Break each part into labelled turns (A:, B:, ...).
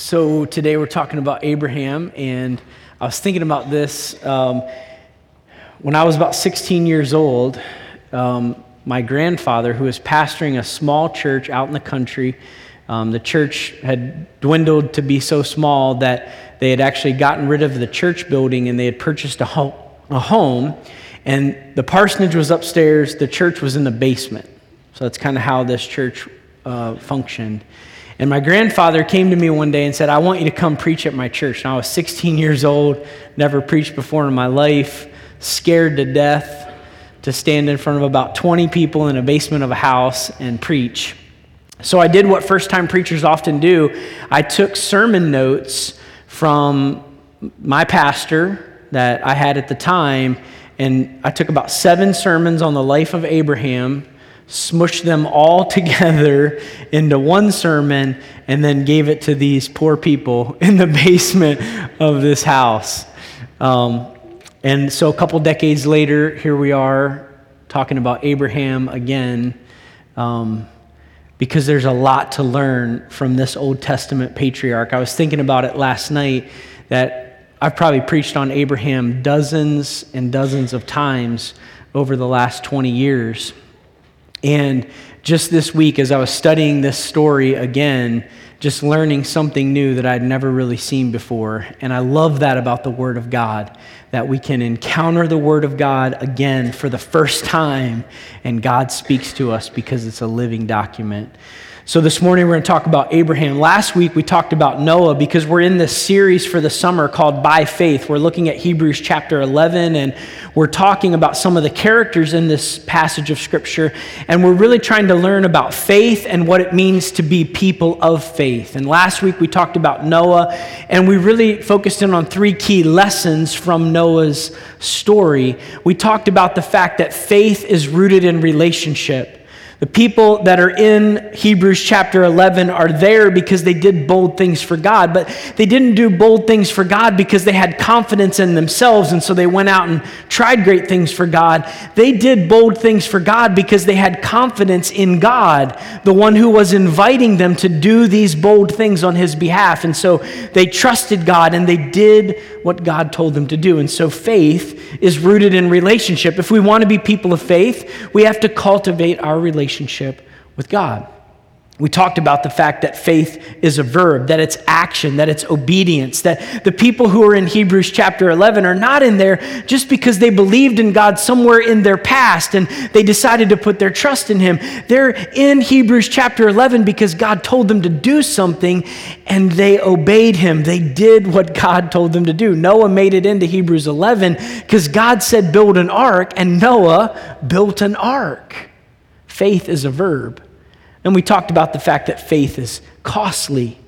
A: So today we're talking about Abraham, and I was thinking about this. Um, when I was about 16 years old, um, my grandfather, who was pastoring a small church out in the country, um, the church had dwindled to be so small that they had actually gotten rid of the church building and they had purchased a, ho- a home. And the parsonage was upstairs, the church was in the basement. So that's kind of how this church uh, functioned. And my grandfather came to me one day and said, I want you to come preach at my church. And I was 16 years old, never preached before in my life, scared to death to stand in front of about 20 people in a basement of a house and preach. So I did what first time preachers often do I took sermon notes from my pastor that I had at the time, and I took about seven sermons on the life of Abraham smushed them all together into one sermon and then gave it to these poor people in the basement of this house. Um, and so a couple decades later, here we are talking about Abraham again. Um, because there's a lot to learn from this Old Testament patriarch. I was thinking about it last night that I've probably preached on Abraham dozens and dozens of times over the last 20 years. And just this week, as I was studying this story again, just learning something new that I'd never really seen before. And I love that about the Word of God, that we can encounter the Word of God again for the first time, and God speaks to us because it's a living document. So, this morning we're going to talk about Abraham. Last week we talked about Noah because we're in this series for the summer called By Faith. We're looking at Hebrews chapter 11 and we're talking about some of the characters in this passage of Scripture. And we're really trying to learn about faith and what it means to be people of faith. And last week we talked about Noah and we really focused in on three key lessons from Noah's story. We talked about the fact that faith is rooted in relationship. The people that are in Hebrews chapter 11 are there because they did bold things for God, but they didn't do bold things for God because they had confidence in themselves and so they went out and tried great things for God. They did bold things for God because they had confidence in God, the one who was inviting them to do these bold things on his behalf. And so they trusted God and they did what God told them to do. And so faith is rooted in relationship. If we want to be people of faith, we have to cultivate our relationship with God. We talked about the fact that faith is a verb, that it's action, that it's obedience, that the people who are in Hebrews chapter 11 are not in there just because they believed in God somewhere in their past and they decided to put their trust in Him. They're in Hebrews chapter 11 because God told them to do something and they obeyed Him. They did what God told them to do. Noah made it into Hebrews 11 because God said, build an ark, and Noah built an ark. Faith is a verb. And we talked about the fact that faith is costly,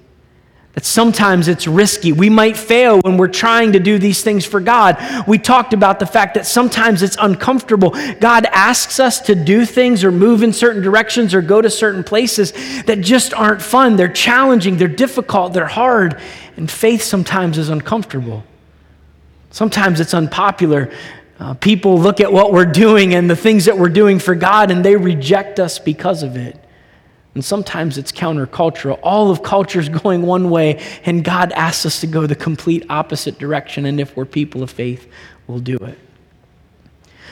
A: that sometimes it's risky. We might fail when we're trying to do these things for God. We talked about the fact that sometimes it's uncomfortable. God asks us to do things or move in certain directions or go to certain places that just aren't fun. They're challenging, they're difficult, they're hard. And faith sometimes is uncomfortable. Sometimes it's unpopular. Uh, people look at what we're doing and the things that we're doing for God and they reject us because of it. And sometimes it's countercultural. All of culture is going one way, and God asks us to go the complete opposite direction. And if we're people of faith, we'll do it.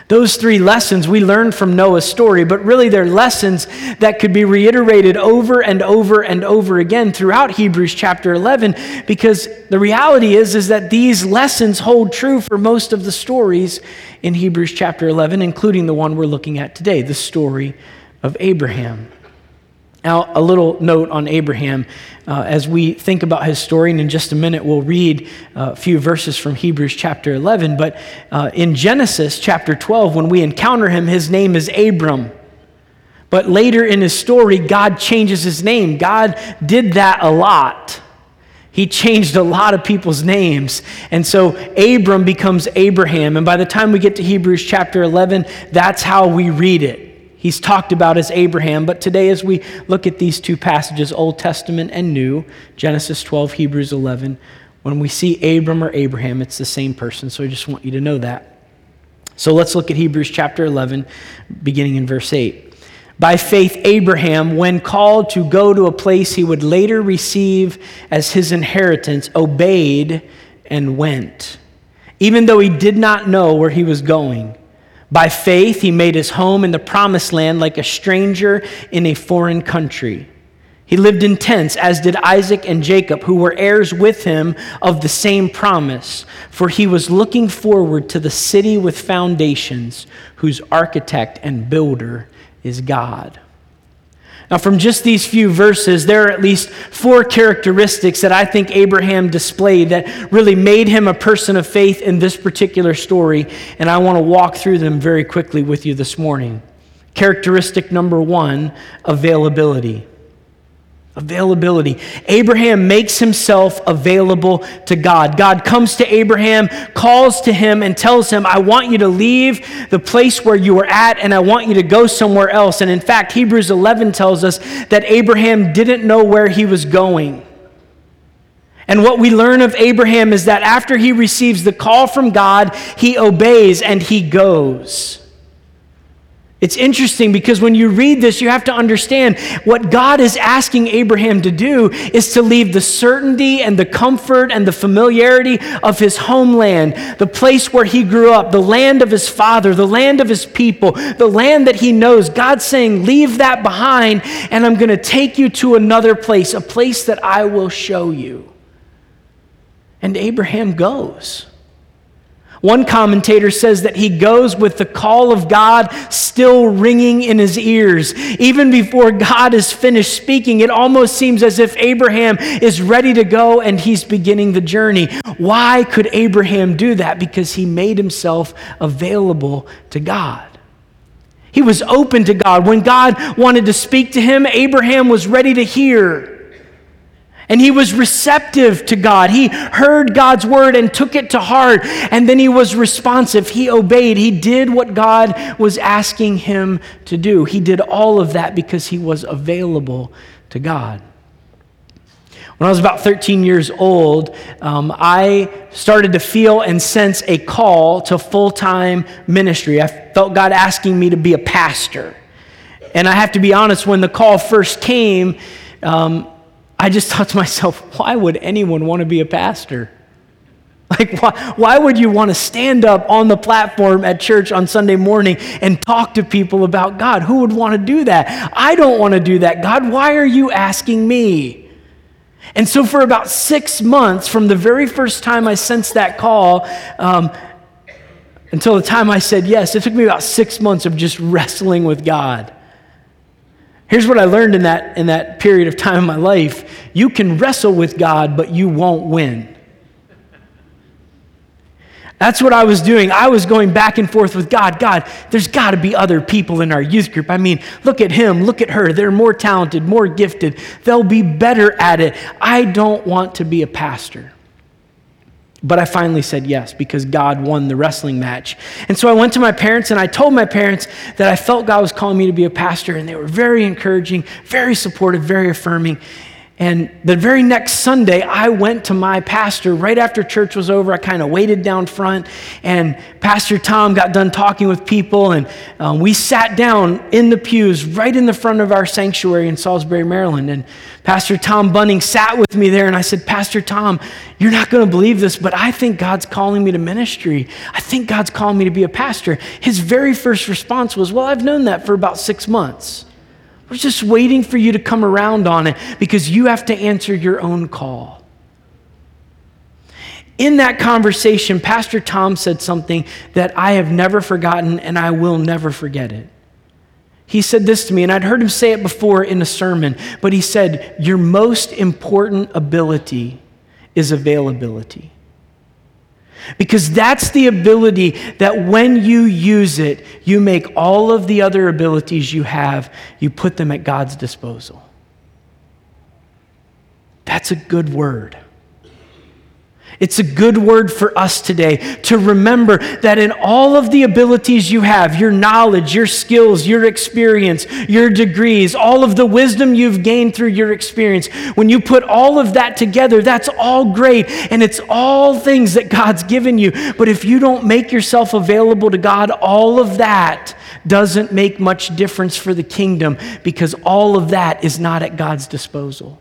A: Those three lessons we learned from Noah's story, but really they're lessons that could be reiterated over and over and over again throughout Hebrews chapter 11 because the reality is is that these lessons hold true for most of the stories in Hebrews chapter 11 including the one we're looking at today, the story of Abraham. Now, a little note on Abraham. Uh, as we think about his story, and in just a minute we'll read a few verses from Hebrews chapter 11. But uh, in Genesis chapter 12, when we encounter him, his name is Abram. But later in his story, God changes his name. God did that a lot. He changed a lot of people's names. And so Abram becomes Abraham. And by the time we get to Hebrews chapter 11, that's how we read it he's talked about as Abraham. But today, as we look at these two passages, Old Testament and New, Genesis 12, Hebrews 11, when we see Abram or Abraham, it's the same person. So I just want you to know that. So let's look at Hebrews chapter 11, beginning in verse 8. By faith, Abraham, when called to go to a place he would later receive as his inheritance, obeyed and went, even though he did not know where he was going. By faith, he made his home in the promised land like a stranger in a foreign country. He lived in tents, as did Isaac and Jacob, who were heirs with him of the same promise, for he was looking forward to the city with foundations, whose architect and builder is God. Now, from just these few verses, there are at least four characteristics that I think Abraham displayed that really made him a person of faith in this particular story, and I want to walk through them very quickly with you this morning. Characteristic number one availability. Availability. Abraham makes himself available to God. God comes to Abraham, calls to him, and tells him, I want you to leave the place where you were at, and I want you to go somewhere else. And in fact, Hebrews 11 tells us that Abraham didn't know where he was going. And what we learn of Abraham is that after he receives the call from God, he obeys and he goes. It's interesting because when you read this, you have to understand what God is asking Abraham to do is to leave the certainty and the comfort and the familiarity of his homeland, the place where he grew up, the land of his father, the land of his people, the land that he knows. God's saying, Leave that behind, and I'm going to take you to another place, a place that I will show you. And Abraham goes. One commentator says that he goes with the call of God still ringing in his ears. Even before God is finished speaking, it almost seems as if Abraham is ready to go and he's beginning the journey. Why could Abraham do that? Because he made himself available to God. He was open to God. When God wanted to speak to him, Abraham was ready to hear. And he was receptive to God. He heard God's word and took it to heart. And then he was responsive. He obeyed. He did what God was asking him to do. He did all of that because he was available to God. When I was about 13 years old, um, I started to feel and sense a call to full time ministry. I felt God asking me to be a pastor. And I have to be honest, when the call first came, um, I just thought to myself, why would anyone want to be a pastor? Like, why, why would you want to stand up on the platform at church on Sunday morning and talk to people about God? Who would want to do that? I don't want to do that. God, why are you asking me? And so, for about six months, from the very first time I sensed that call um, until the time I said yes, it took me about six months of just wrestling with God. Here's what I learned in that, in that period of time in my life you can wrestle with God, but you won't win. That's what I was doing. I was going back and forth with God. God, there's got to be other people in our youth group. I mean, look at him, look at her. They're more talented, more gifted. They'll be better at it. I don't want to be a pastor. But I finally said yes because God won the wrestling match. And so I went to my parents and I told my parents that I felt God was calling me to be a pastor, and they were very encouraging, very supportive, very affirming. And the very next Sunday, I went to my pastor right after church was over. I kind of waited down front, and Pastor Tom got done talking with people, and um, we sat down in the pews right in the front of our sanctuary in Salisbury, Maryland. And Pastor Tom Bunning sat with me there, and I said, Pastor Tom, you're not going to believe this, but I think God's calling me to ministry. I think God's calling me to be a pastor. His very first response was, Well, I've known that for about six months. We're just waiting for you to come around on it because you have to answer your own call. In that conversation, Pastor Tom said something that I have never forgotten and I will never forget it. He said this to me, and I'd heard him say it before in a sermon, but he said, Your most important ability is availability. Because that's the ability that when you use it, you make all of the other abilities you have, you put them at God's disposal. That's a good word. It's a good word for us today to remember that in all of the abilities you have, your knowledge, your skills, your experience, your degrees, all of the wisdom you've gained through your experience, when you put all of that together, that's all great and it's all things that God's given you. But if you don't make yourself available to God, all of that doesn't make much difference for the kingdom because all of that is not at God's disposal.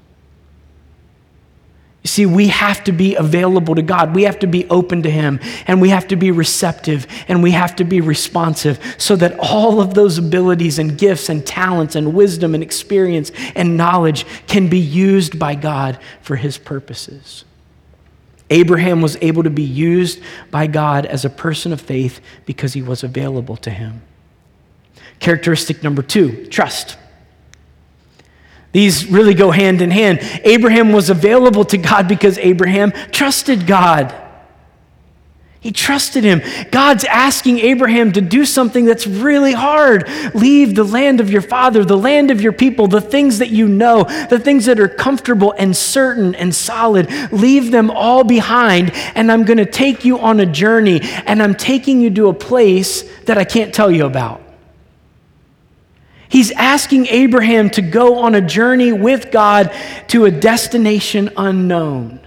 A: See, we have to be available to God. We have to be open to Him, and we have to be receptive, and we have to be responsive so that all of those abilities and gifts and talents and wisdom and experience and knowledge can be used by God for His purposes. Abraham was able to be used by God as a person of faith because he was available to Him. Characteristic number two trust. These really go hand in hand. Abraham was available to God because Abraham trusted God. He trusted him. God's asking Abraham to do something that's really hard. Leave the land of your father, the land of your people, the things that you know, the things that are comfortable and certain and solid. Leave them all behind, and I'm going to take you on a journey, and I'm taking you to a place that I can't tell you about. He's asking Abraham to go on a journey with God to a destination unknown.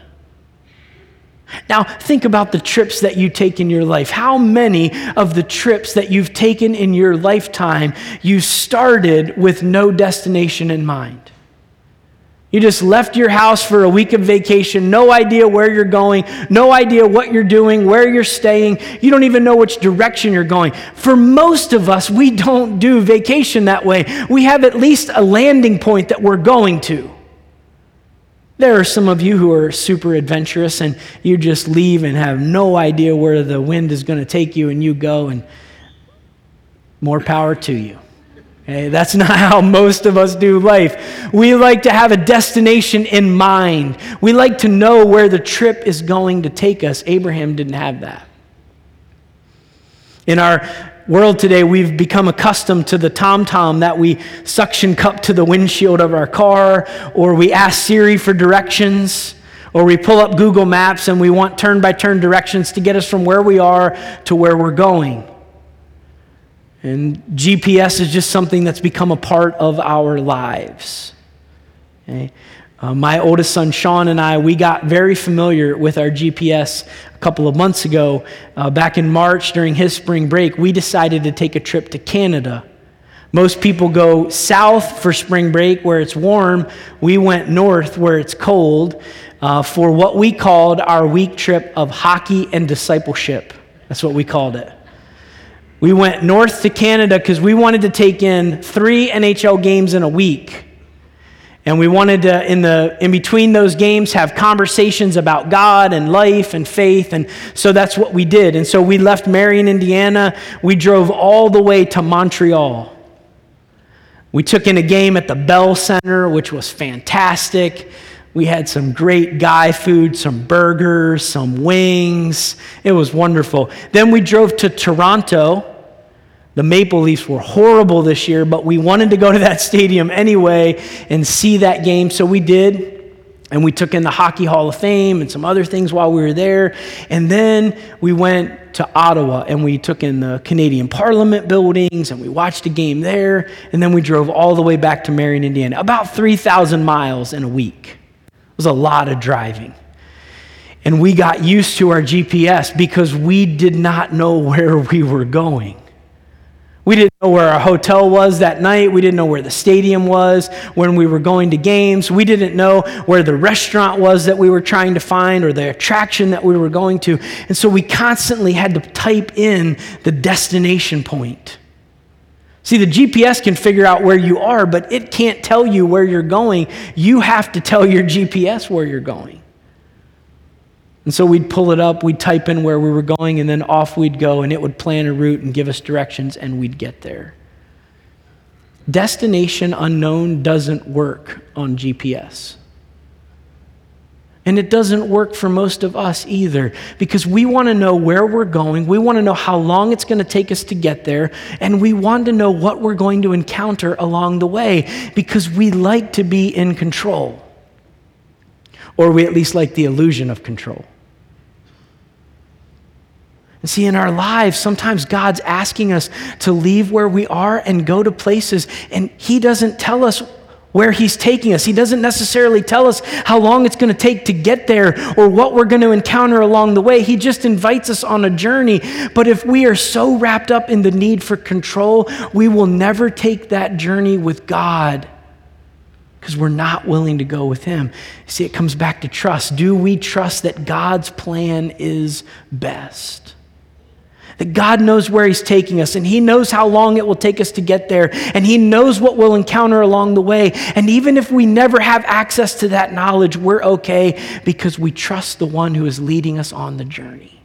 A: Now, think about the trips that you take in your life. How many of the trips that you've taken in your lifetime you started with no destination in mind? You just left your house for a week of vacation, no idea where you're going, no idea what you're doing, where you're staying. You don't even know which direction you're going. For most of us, we don't do vacation that way. We have at least a landing point that we're going to. There are some of you who are super adventurous and you just leave and have no idea where the wind is going to take you, and you go, and more power to you. Okay, that's not how most of us do life. We like to have a destination in mind. We like to know where the trip is going to take us. Abraham didn't have that. In our world today, we've become accustomed to the TomTom that we suction cup to the windshield of our car, or we ask Siri for directions, or we pull up Google Maps and we want turn by turn directions to get us from where we are to where we're going. And GPS is just something that's become a part of our lives. Okay? Uh, my oldest son, Sean, and I, we got very familiar with our GPS a couple of months ago. Uh, back in March, during his spring break, we decided to take a trip to Canada. Most people go south for spring break where it's warm. We went north where it's cold uh, for what we called our week trip of hockey and discipleship. That's what we called it. We went north to Canada because we wanted to take in three NHL games in a week. And we wanted to, in, the, in between those games, have conversations about God and life and faith. And so that's what we did. And so we left Marion, Indiana. We drove all the way to Montreal. We took in a game at the Bell Center, which was fantastic. We had some great guy food, some burgers, some wings. It was wonderful. Then we drove to Toronto the Maple Leafs were horrible this year, but we wanted to go to that stadium anyway and see that game, so we did. And we took in the Hockey Hall of Fame and some other things while we were there. And then we went to Ottawa and we took in the Canadian Parliament buildings and we watched a game there. And then we drove all the way back to Marion, Indiana, about 3,000 miles in a week. Was a lot of driving. And we got used to our GPS because we did not know where we were going. We didn't know where our hotel was that night. We didn't know where the stadium was when we were going to games. We didn't know where the restaurant was that we were trying to find or the attraction that we were going to. And so we constantly had to type in the destination point. See, the GPS can figure out where you are, but it can't tell you where you're going. You have to tell your GPS where you're going. And so we'd pull it up, we'd type in where we were going, and then off we'd go, and it would plan a route and give us directions, and we'd get there. Destination unknown doesn't work on GPS. And it doesn't work for most of us either because we want to know where we're going. We want to know how long it's going to take us to get there. And we want to know what we're going to encounter along the way because we like to be in control. Or we at least like the illusion of control. And see, in our lives, sometimes God's asking us to leave where we are and go to places, and He doesn't tell us where He's taking us. He doesn't necessarily tell us how long it's going to take to get there or what we're going to encounter along the way. He just invites us on a journey. But if we are so wrapped up in the need for control, we will never take that journey with God because we're not willing to go with Him. See, it comes back to trust. Do we trust that God's plan is best? That God knows where He's taking us, and He knows how long it will take us to get there, and He knows what we'll encounter along the way. And even if we never have access to that knowledge, we're okay because we trust the one who is leading us on the journey.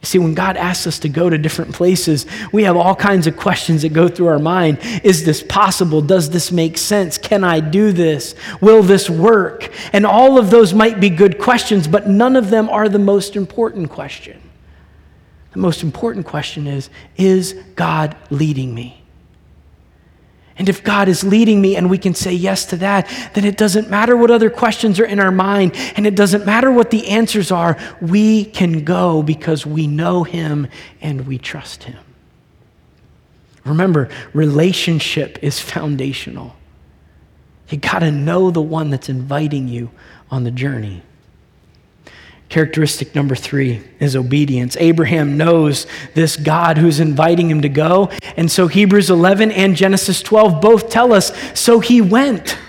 A: See, when God asks us to go to different places, we have all kinds of questions that go through our mind. Is this possible? Does this make sense? Can I do this? Will this work? And all of those might be good questions, but none of them are the most important question. The most important question is Is God leading me? And if God is leading me and we can say yes to that, then it doesn't matter what other questions are in our mind and it doesn't matter what the answers are. We can go because we know Him and we trust Him. Remember, relationship is foundational. You got to know the one that's inviting you on the journey. Characteristic number three is obedience. Abraham knows this God who's inviting him to go. And so Hebrews 11 and Genesis 12 both tell us so he went.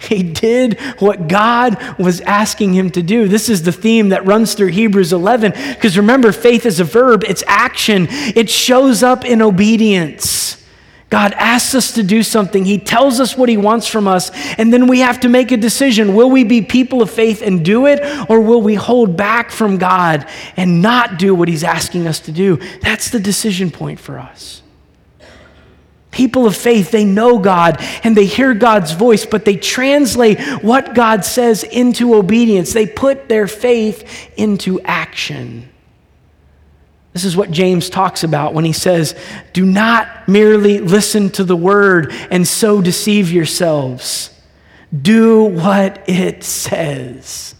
A: He did what God was asking him to do. This is the theme that runs through Hebrews 11. Because remember, faith is a verb, it's action, it shows up in obedience. God asks us to do something. He tells us what He wants from us. And then we have to make a decision. Will we be people of faith and do it? Or will we hold back from God and not do what He's asking us to do? That's the decision point for us. People of faith, they know God and they hear God's voice, but they translate what God says into obedience. They put their faith into action. This is what James talks about when he says, Do not merely listen to the word and so deceive yourselves. Do what it says.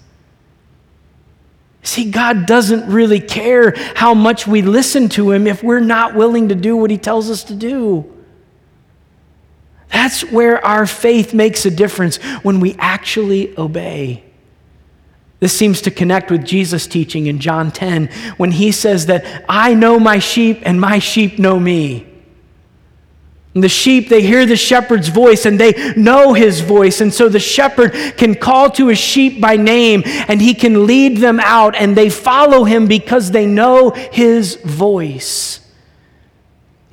A: See, God doesn't really care how much we listen to Him if we're not willing to do what He tells us to do. That's where our faith makes a difference when we actually obey. This seems to connect with Jesus' teaching in John 10 when he says that I know my sheep and my sheep know me. And the sheep, they hear the shepherd's voice and they know his voice. And so the shepherd can call to his sheep by name and he can lead them out and they follow him because they know his voice.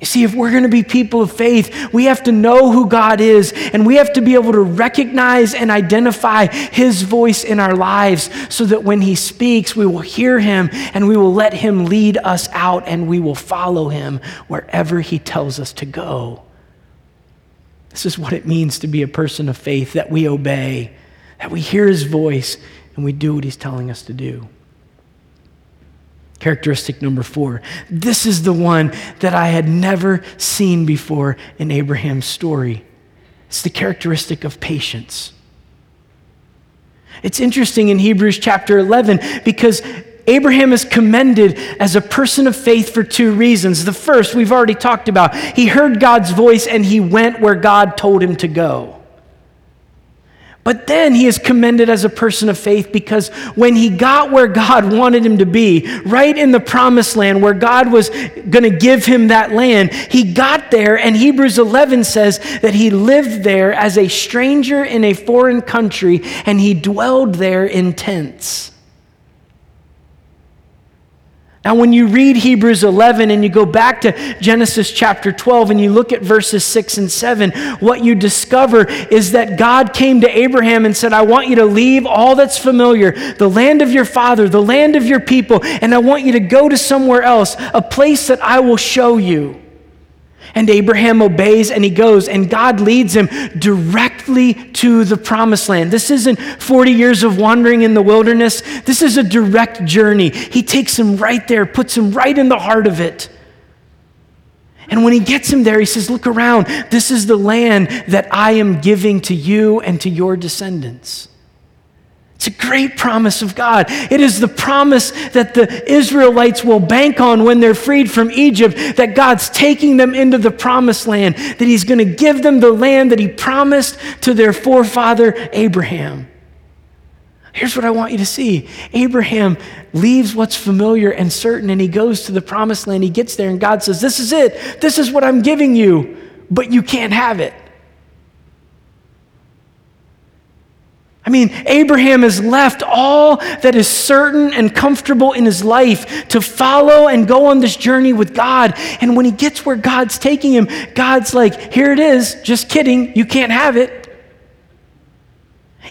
A: See, if we're going to be people of faith, we have to know who God is and we have to be able to recognize and identify His voice in our lives so that when He speaks, we will hear Him and we will let Him lead us out and we will follow Him wherever He tells us to go. This is what it means to be a person of faith that we obey, that we hear His voice and we do what He's telling us to do. Characteristic number four. This is the one that I had never seen before in Abraham's story. It's the characteristic of patience. It's interesting in Hebrews chapter 11 because Abraham is commended as a person of faith for two reasons. The first, we've already talked about. He heard God's voice and he went where God told him to go. But then he is commended as a person of faith because when he got where God wanted him to be, right in the promised land where God was going to give him that land, he got there, and Hebrews 11 says that he lived there as a stranger in a foreign country and he dwelled there in tents. Now, when you read Hebrews 11 and you go back to Genesis chapter 12 and you look at verses 6 and 7, what you discover is that God came to Abraham and said, I want you to leave all that's familiar, the land of your father, the land of your people, and I want you to go to somewhere else, a place that I will show you. And Abraham obeys and he goes, and God leads him directly to the promised land. This isn't 40 years of wandering in the wilderness, this is a direct journey. He takes him right there, puts him right in the heart of it. And when he gets him there, he says, Look around. This is the land that I am giving to you and to your descendants. It's a great promise of God. It is the promise that the Israelites will bank on when they're freed from Egypt, that God's taking them into the promised land, that He's going to give them the land that He promised to their forefather Abraham. Here's what I want you to see Abraham leaves what's familiar and certain, and he goes to the promised land. He gets there, and God says, This is it. This is what I'm giving you, but you can't have it. I mean, Abraham has left all that is certain and comfortable in his life to follow and go on this journey with God. And when he gets where God's taking him, God's like, Here it is. Just kidding. You can't have it.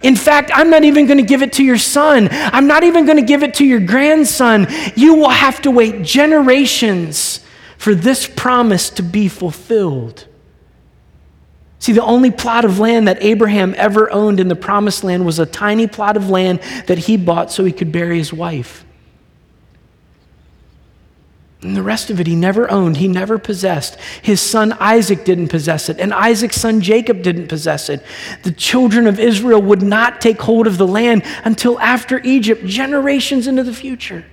A: In fact, I'm not even going to give it to your son. I'm not even going to give it to your grandson. You will have to wait generations for this promise to be fulfilled. See, the only plot of land that Abraham ever owned in the promised land was a tiny plot of land that he bought so he could bury his wife. And the rest of it he never owned, he never possessed. His son Isaac didn't possess it, and Isaac's son Jacob didn't possess it. The children of Israel would not take hold of the land until after Egypt, generations into the future.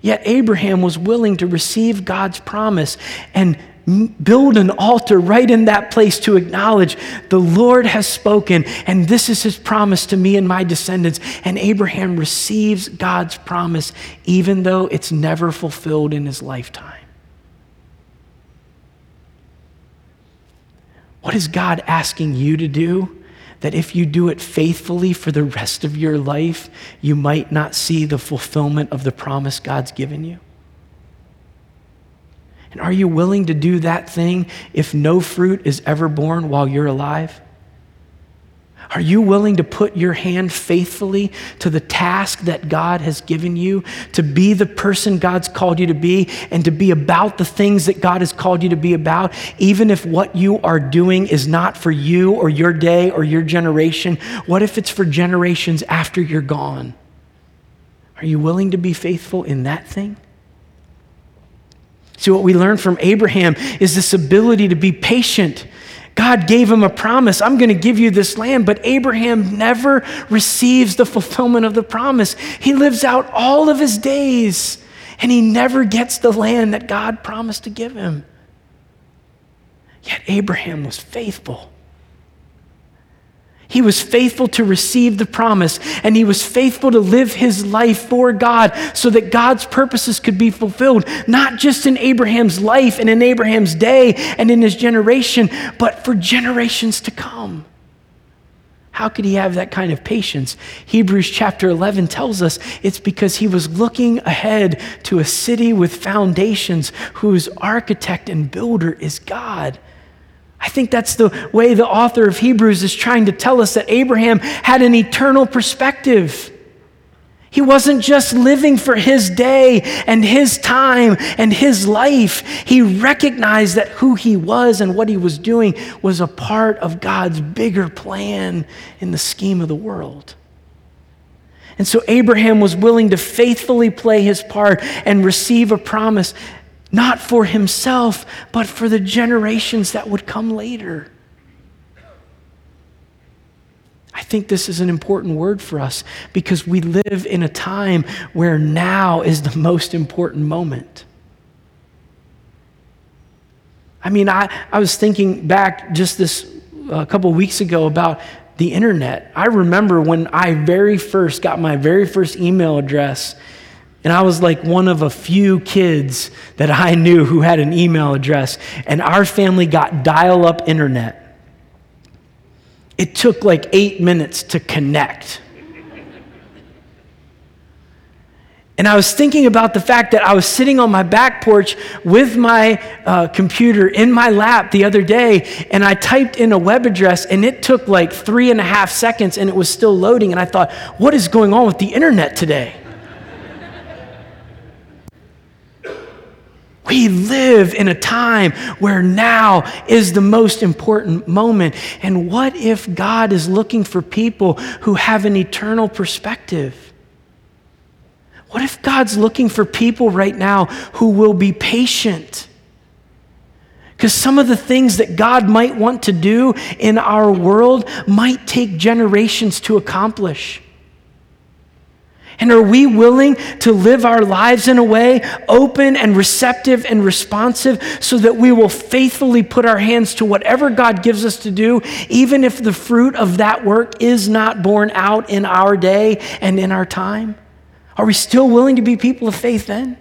A: Yet Abraham was willing to receive God's promise and build an altar right in that place to acknowledge the Lord has spoken, and this is his promise to me and my descendants. And Abraham receives God's promise, even though it's never fulfilled in his lifetime. What is God asking you to do? That if you do it faithfully for the rest of your life, you might not see the fulfillment of the promise God's given you? And are you willing to do that thing if no fruit is ever borne while you're alive? Are you willing to put your hand faithfully to the task that God has given you, to be the person God's called you to be, and to be about the things that God has called you to be about, even if what you are doing is not for you or your day or your generation? What if it's for generations after you're gone? Are you willing to be faithful in that thing? See, what we learn from Abraham is this ability to be patient. God gave him a promise I'm going to give you this land, but Abraham never receives the fulfillment of the promise. He lives out all of his days and he never gets the land that God promised to give him. Yet Abraham was faithful. He was faithful to receive the promise, and he was faithful to live his life for God so that God's purposes could be fulfilled, not just in Abraham's life and in Abraham's day and in his generation, but for generations to come. How could he have that kind of patience? Hebrews chapter 11 tells us it's because he was looking ahead to a city with foundations whose architect and builder is God. I think that's the way the author of Hebrews is trying to tell us that Abraham had an eternal perspective. He wasn't just living for his day and his time and his life. He recognized that who he was and what he was doing was a part of God's bigger plan in the scheme of the world. And so Abraham was willing to faithfully play his part and receive a promise not for himself, but for the generations that would come later. I think this is an important word for us because we live in a time where now is the most important moment. I mean, I, I was thinking back just this a uh, couple weeks ago about the internet. I remember when I very first got my very first email address and I was like one of a few kids that I knew who had an email address. And our family got dial up internet. It took like eight minutes to connect. And I was thinking about the fact that I was sitting on my back porch with my uh, computer in my lap the other day, and I typed in a web address, and it took like three and a half seconds, and it was still loading. And I thought, what is going on with the internet today? We live in a time where now is the most important moment. And what if God is looking for people who have an eternal perspective? What if God's looking for people right now who will be patient? Because some of the things that God might want to do in our world might take generations to accomplish. And are we willing to live our lives in a way open and receptive and responsive so that we will faithfully put our hands to whatever God gives us to do, even if the fruit of that work is not borne out in our day and in our time? Are we still willing to be people of faith then?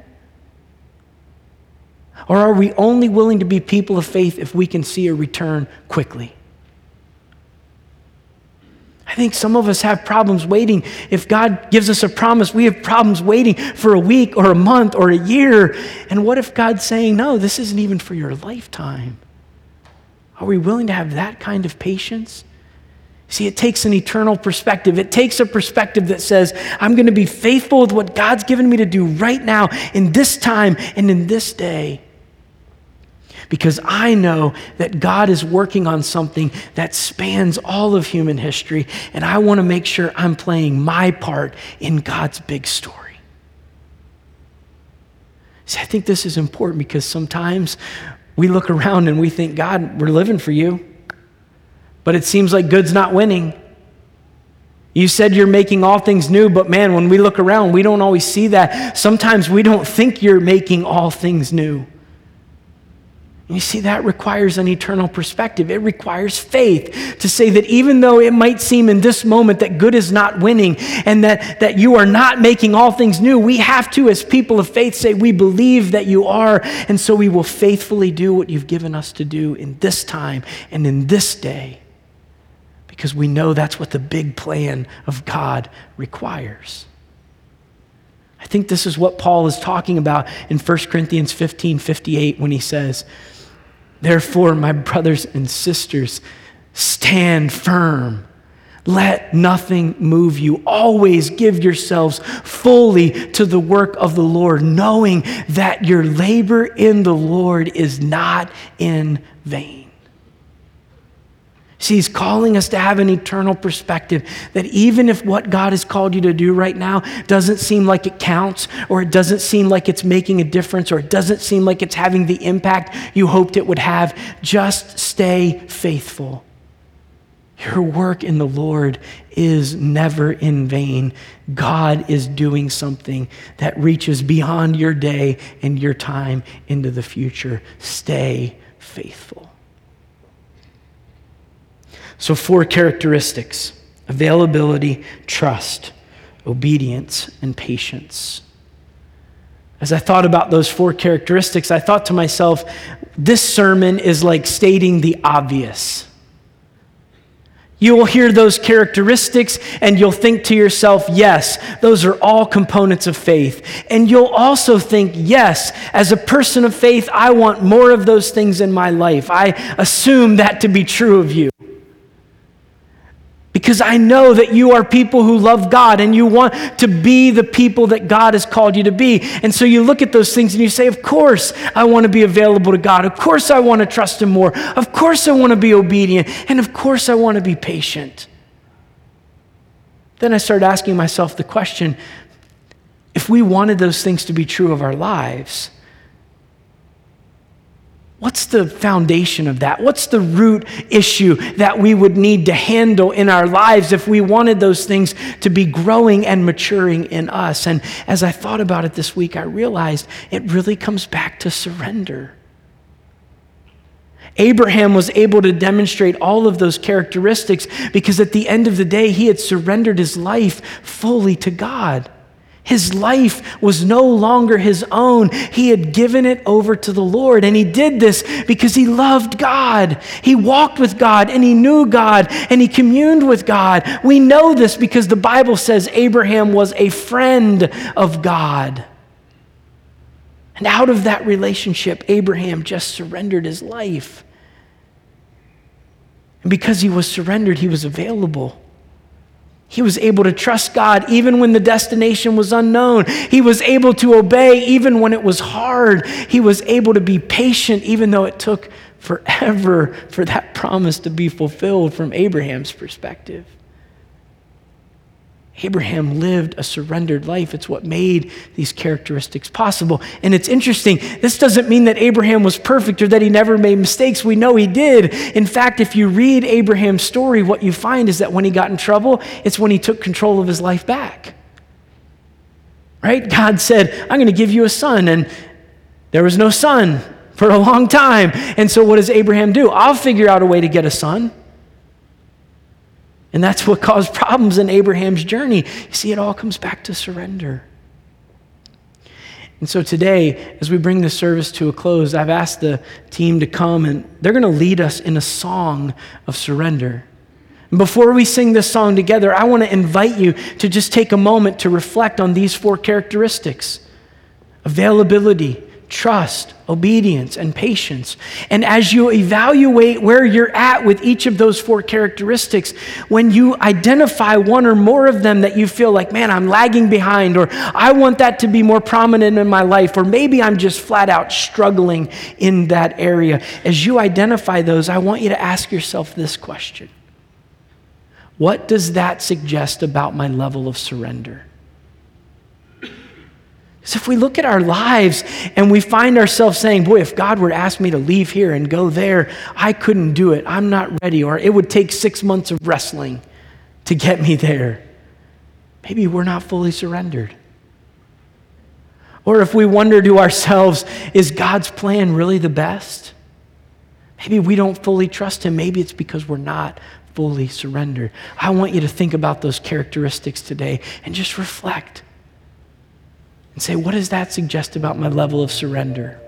A: Or are we only willing to be people of faith if we can see a return quickly? I think some of us have problems waiting. If God gives us a promise, we have problems waiting for a week or a month or a year. And what if God's saying, no, this isn't even for your lifetime? Are we willing to have that kind of patience? See, it takes an eternal perspective. It takes a perspective that says, I'm going to be faithful with what God's given me to do right now, in this time, and in this day because I know that God is working on something that spans all of human history, and I want to make sure I'm playing my part in God's big story. See, I think this is important because sometimes we look around and we think, God, we're living for you, but it seems like good's not winning. You said you're making all things new, but man, when we look around, we don't always see that. Sometimes we don't think you're making all things new. You see, that requires an eternal perspective. It requires faith to say that even though it might seem in this moment that good is not winning and that, that you are not making all things new, we have to, as people of faith, say, We believe that you are, and so we will faithfully do what you've given us to do in this time and in this day because we know that's what the big plan of God requires. I think this is what Paul is talking about in 1 Corinthians 15 58 when he says, Therefore, my brothers and sisters, stand firm. Let nothing move you. Always give yourselves fully to the work of the Lord, knowing that your labor in the Lord is not in vain. He's calling us to have an eternal perspective that even if what God has called you to do right now doesn't seem like it counts, or it doesn't seem like it's making a difference, or it doesn't seem like it's having the impact you hoped it would have, just stay faithful. Your work in the Lord is never in vain. God is doing something that reaches beyond your day and your time into the future. Stay faithful. So, four characteristics availability, trust, obedience, and patience. As I thought about those four characteristics, I thought to myself, this sermon is like stating the obvious. You will hear those characteristics and you'll think to yourself, yes, those are all components of faith. And you'll also think, yes, as a person of faith, I want more of those things in my life. I assume that to be true of you because I know that you are people who love God and you want to be the people that God has called you to be. And so you look at those things and you say, Of course, I want to be available to God. Of course, I want to trust Him more. Of course, I want to be obedient. And of course, I want to be patient. Then I started asking myself the question if we wanted those things to be true of our lives, What's the foundation of that? What's the root issue that we would need to handle in our lives if we wanted those things to be growing and maturing in us? And as I thought about it this week, I realized it really comes back to surrender. Abraham was able to demonstrate all of those characteristics because at the end of the day, he had surrendered his life fully to God. His life was no longer his own. He had given it over to the Lord. And he did this because he loved God. He walked with God and he knew God and he communed with God. We know this because the Bible says Abraham was a friend of God. And out of that relationship, Abraham just surrendered his life. And because he was surrendered, he was available. He was able to trust God even when the destination was unknown. He was able to obey even when it was hard. He was able to be patient even though it took forever for that promise to be fulfilled from Abraham's perspective. Abraham lived a surrendered life. It's what made these characteristics possible. And it's interesting, this doesn't mean that Abraham was perfect or that he never made mistakes. We know he did. In fact, if you read Abraham's story, what you find is that when he got in trouble, it's when he took control of his life back. Right? God said, I'm going to give you a son. And there was no son for a long time. And so what does Abraham do? I'll figure out a way to get a son. And that's what caused problems in Abraham's journey. You see, it all comes back to surrender. And so today, as we bring this service to a close, I've asked the team to come and they're going to lead us in a song of surrender. And before we sing this song together, I want to invite you to just take a moment to reflect on these four characteristics availability, trust, obedience, and patience. And as you evaluate where you're at with each of those four characteristics, when you identify one or more of them that you feel like, man, I'm lagging behind, or I want that to be more prominent in my life, or maybe I'm just flat out struggling in that area, as you identify those, I want you to ask yourself this question What does that suggest about my level of surrender? Because if we look at our lives and we find ourselves saying, Boy, if God were to ask me to leave here and go there, I couldn't do it. I'm not ready. Or it would take six months of wrestling to get me there. Maybe we're not fully surrendered. Or if we wonder to ourselves, is God's plan really the best? Maybe we don't fully trust Him. Maybe it's because we're not fully surrendered. I want you to think about those characteristics today and just reflect and say, what does that suggest about my level of surrender?